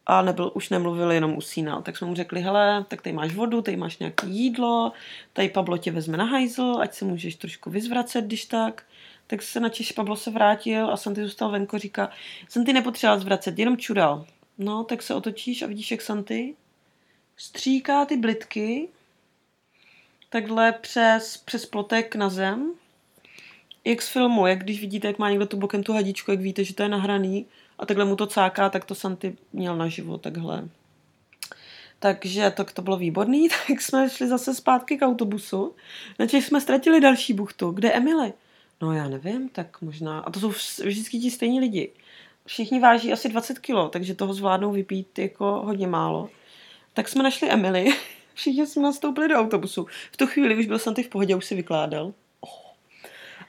a nebyl, už nemluvil, jenom usínal. Tak jsme mu řekli, hele, tak tady máš vodu, tady máš nějaké jídlo, tady Pablo tě vezme na hajzl, ať se můžeš trošku vyzvracet, když tak. Tak se na Češ Pablo se vrátil a Santy zůstal venko, říká, Santy nepotřeboval zvracet, jenom čural. No, tak se otočíš a vidíš, jak Santy stříká ty blitky takhle přes, přes plotek na zem. Jak z filmu, jak když vidíte, jak má někdo tu bokem tu hadičku, jak víte, že to je nahraný a takhle mu to cáká, tak to Santy měl naživo takhle. Takže to, to bylo výborný, [laughs] tak jsme šli zase zpátky k autobusu. Načež jsme ztratili další buchtu. Kde Emily? No já nevím, tak možná. A to jsou vždycky ti stejní lidi. Všichni váží asi 20 kilo, takže toho zvládnou vypít jako hodně málo. Tak jsme našli Emily, [laughs] Všichni jsme nastoupili do autobusu. V tu chvíli už byl Santy v pohodě, už si vykládal. Oh.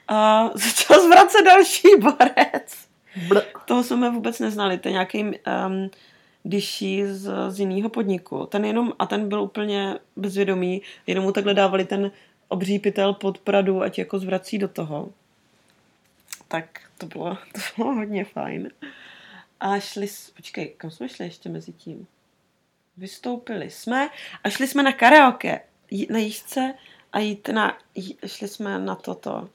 A [laughs] začal zvracet další borec. Bl. Toho jsme vůbec neznali. To je nějaký um, dyší z, z jiného podniku. Ten jenom, a ten byl úplně bezvědomý, jenom mu takhle dávali ten obří pytel pod pradu, ať jako zvrací do toho. Tak to bylo, [laughs] to bylo hodně fajn. A šli, počkej, kam jsme šli ještě mezi tím? Vystoupili jsme a šli jsme na karaoke na jížce a jít na, šli jsme na toto.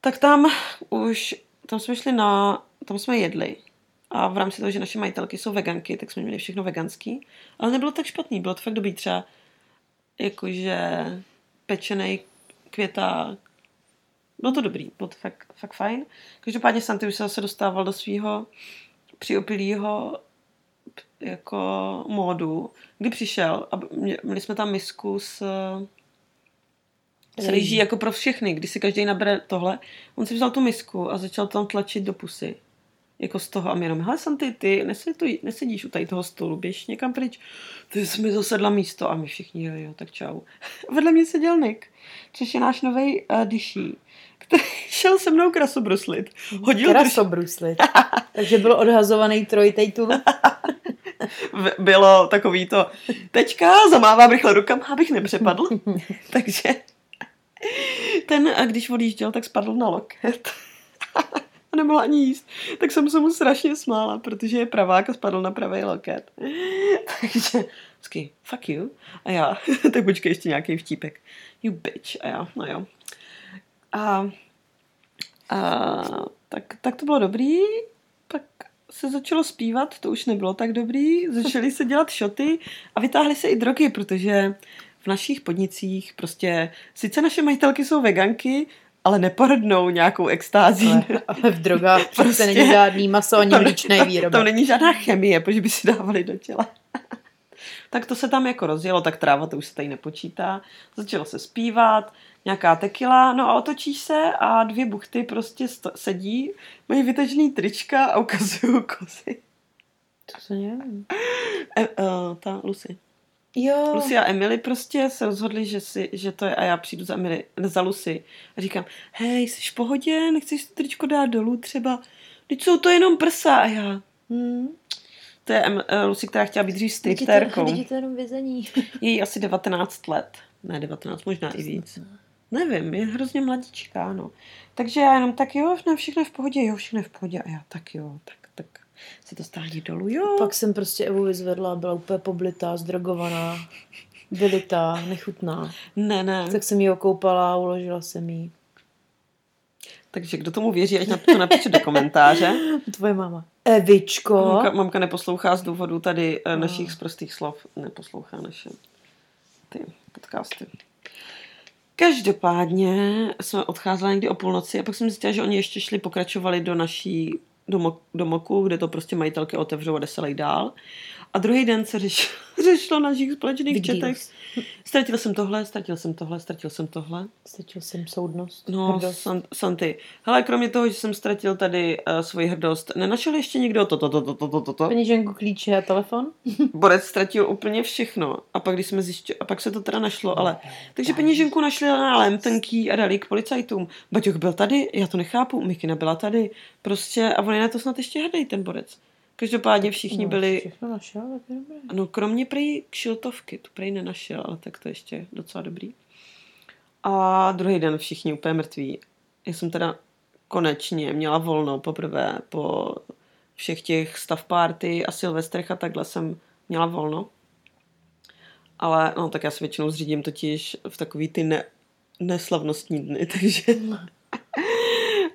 Tak tam už, tam jsme šli na, tam jsme jedli. A v rámci toho, že naše majitelky jsou veganky, tak jsme měli všechno veganský. Ale nebylo tak špatný, bylo to fakt dobrý. Třeba jakože pečený květák. Bylo to dobrý, bylo to fakt, fakt fajn. Každopádně Santy už se zase dostával do svého přiopilého jako módu, kdy přišel a měli jsme tam misku s, s rýží jako pro všechny, kdy si každý nabere tohle. On si vzal tu misku a začal tam tlačit do pusy. Jako z toho a mě jenom, hele Santy, ty nesedí, nesedíš u tady toho stolu, běž někam pryč. Ty jsi mi zasedla místo a my všichni, jo, jo, tak čau. [laughs] Vedle mě seděl Nick, což je náš nový uh, dyší, který [laughs] šel se mnou krasobruslit. Hodil krasobruslit. [laughs] Takže byl odhazovaný trojtejtul. v- bylo takový to, teďka zamávám rychle rukama, abych nepřepadl. [laughs] Takže ten, a když odjížděl, tak spadl na loket. a nemohla ani jíst. Tak jsem se mu strašně smála, protože je pravák a spadl na pravý loket. Takže vždycky, fuck you. A já, tak počkej ještě nějaký vtípek. You bitch. A já, no jo. A, a tak, tak to bylo dobrý. Pak se začalo zpívat, to už nebylo tak dobrý. Začaly se dělat šoty a vytáhly se i drogy, protože v našich podnicích prostě, sice naše majitelky jsou veganky, ale neporodnou nějakou extází. Ale, ale v drogách prostě Prostě. není žádný maso ani mlíčnej výrobek. Tam není žádná chemie, protože by si dávali do těla. Tak to se tam jako rozjelo, tak tráva to už se tady nepočítá. Začalo se zpívat, nějaká tekila, no a otočíš se a dvě buchty prostě sto- sedí, mají vytažený trička a ukazují kozy. To se nevím. E, e, ta Lucy. Jo. Lucy a Emily prostě se rozhodli, že, si, že to je a já přijdu za, Emily, za Lucy a říkám, hej, jsi v pohodě, nechceš to tričko dát dolů třeba? Teď jsou to jenom prsa a já. Hmm. To je eh, Lucy, která chtěla být dřív to, striptérkou. teď je to jenom vězení. [laughs] Je jí asi 19 let. Ne, 19, možná i víc. Nevím, je hrozně mladíčká, no. Takže já jenom tak jo, ne, všechno je v pohodě, jo, všechno je v pohodě. A já tak jo, tak, tak si to stáhni dolů, jo. Pak jsem prostě Evu vyzvedla, byla úplně poblitá, zdrogovaná, vylitá, nechutná. Ne, ne. Tak jsem ji okoupala a uložila jsem jí. Takže kdo tomu věří, ať na- to napíše do komentáře. [laughs] Tvoje máma. Evičko. Mamka, mamka neposlouchá z důvodu tady eh, našich zprostých slov. Neposlouchá naše ty podcasty. Každopádně jsme odcházeli někdy o půlnoci a pak jsem zjistila, že oni ještě šli, pokračovali do naší domo, domoku, kde to prostě majitelky otevřou a jde se dál. A druhý den se řeš, řešilo na našich společných Big četech. deals. Ztratil jsem tohle, ztratil jsem tohle, ztratil jsem tohle. Stačil jsem soudnost. No, hrdost. San, Santy. Hele, kromě toho, že jsem ztratil tady uh, svoji hrdost, nenašel ještě někdo to, to, to, to, to, to, to, to. Peněženku, klíče a telefon? [laughs] Borec ztratil úplně všechno. A pak, když jsme zjišťo, a pak se to teda našlo, ale... Takže peněženku našli na lemtenký a dali k policajtům. Baťoch byl tady, já to nechápu, Mikina byla tady. Prostě, a on je na to snad ještě hrdý, ten borec. Každopádně všichni No, byli, Všechno našel, tak je dobré. no kromě prej kšiltovky, tu prej nenašel, ale tak to ještě docela dobrý. A druhý den všichni úplně mrtví. Já jsem teda konečně měla volno poprvé po všech těch stav party a silvestrech a takhle jsem měla volno. Ale no tak já se většinou zřídím totiž v takový ty ne, neslavnostní dny, [laughs] takže...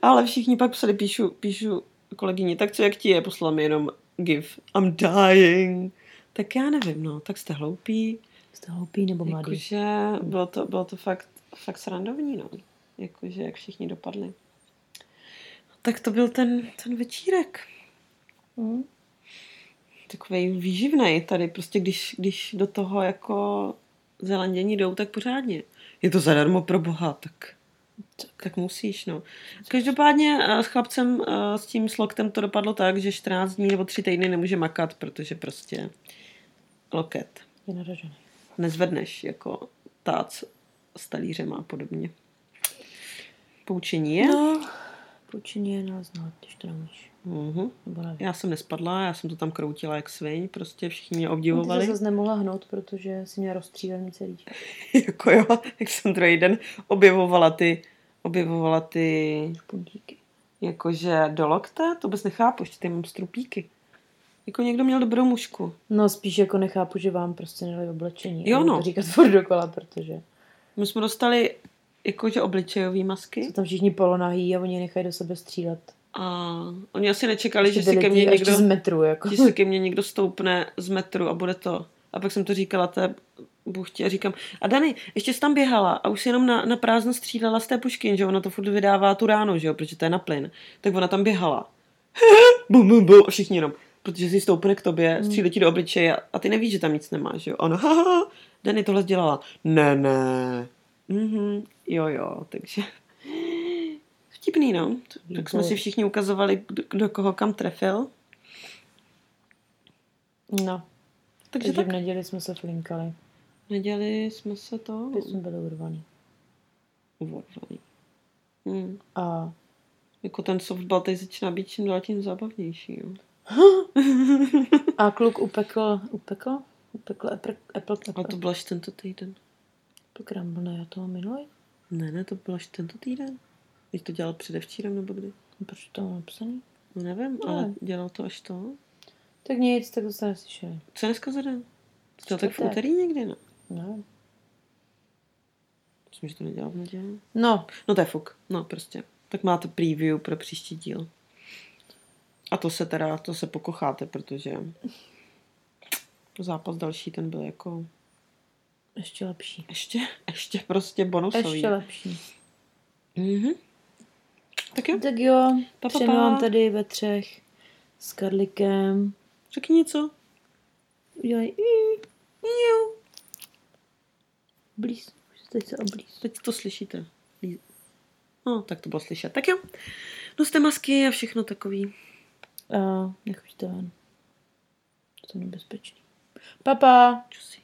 Ale všichni pak psali, píšu, píšu kolegyni, tak co jak ti je, poslala mi jenom gif, I'm dying. Tak já nevím, no, tak jste hloupí. Jste hloupý nebo mladý? Jakože bylo to, bylo to fakt, fakt srandovní, no. Jakože jak všichni dopadli. Tak to byl ten, ten večírek. Mm. Takový výživný tady, prostě když, když do toho jako zelandění jdou, tak pořádně. Je to zadarmo pro boha, tak, tak musíš, no. Každopádně eh, s chlapcem, eh, s tím sloktem to dopadlo tak, že 14 dní nebo 3 týdny nemůže makat, protože prostě loket Je naražený. nezvedneš jako tác s talířem a podobně. Poučení je? No, poučení je nás když to neumíš. Mhm. Nevím. Já jsem nespadla, já jsem to tam kroutila jak sviň, prostě všichni mě Ty obdivovali. se zase nemohla hnout, protože si měla rozstřílený celý. [laughs] jako jo, jak jsem druhý den objevovala ty, objevovala ty, Puntíky. jakože do lokte, to vůbec nechápu, ještě ty mám strupíky. Jako někdo měl dobrou mušku. No spíš jako nechápu, že vám prostě nedali oblečení. Jo, no. to říkat [laughs] furt dokola, protože My jsme dostali jakože obličejové masky jsou tam všichni polonahý a oni nechají do sebe střílet. A oni asi nečekali, Ještě že si ke mně někdo... z metru, jako. že si ke mně někdo stoupne z metru a bude to. A pak jsem to říkala té buchtě a říkám, a Dani, ještě jsi tam běhala a už si jenom na, na prázdno střílela z té pušky, že ona to furt vydává tu ráno, že jo, protože to je na plyn. Tak ona tam běhala. [laughs] bum, bum, bum, a všichni jenom, protože si stoupne k tobě, střílí ti do obličeje a, a ty nevíš, že tam nic nemáš, že jo. A ona, haha, Dani tohle dělala. Ne, ne. Mhm, jo, jo, takže vtipný, no. Tak jsme si všichni ukazovali, kdo, kdo koho kam trefil. No, Takže takže tak v neděli jsme se flinkali. v neděli jsme se to Ty jsme byli urvaný. uvorvali. Hmm. A Jako ten softball teď začíná být čím dál tím zábavnější. Jo. [laughs] A kluk upekl, upekl? Upekl Apple, Apple, A Apple, to bylo až tento týden. Apple Crumble, ne, já toho minulý? Ne, ne, to bylo až tento týden. Když to dělal předevčírem nebo kdy? Proč to mám napsaný? No nevím, Ne. ale dělal to až to. Tak nic, tak to se neslyšeli. Co dneska za den? To tak v úterý někdy, ne? No. Myslím, že to nedělal v neděli. no, No to je fuk. No prostě. Tak máte preview pro příští díl. A to se teda, to se pokocháte, protože zápas další ten byl jako ještě lepší. ještě, ještě prostě bonusový. Ještě lepší. Mhm. Tak jo, Tak jo, Pa, pa, pa. vám tady ve třech s Karlikem. řekni něco. Udělej. Blíz. Teď se oblíz. Teď to slyšíte. No, tak to bylo slyšet. Tak jo. Noste masky a všechno takový. A nechoďte ven. To je nebezpečný. Papa. Čusí.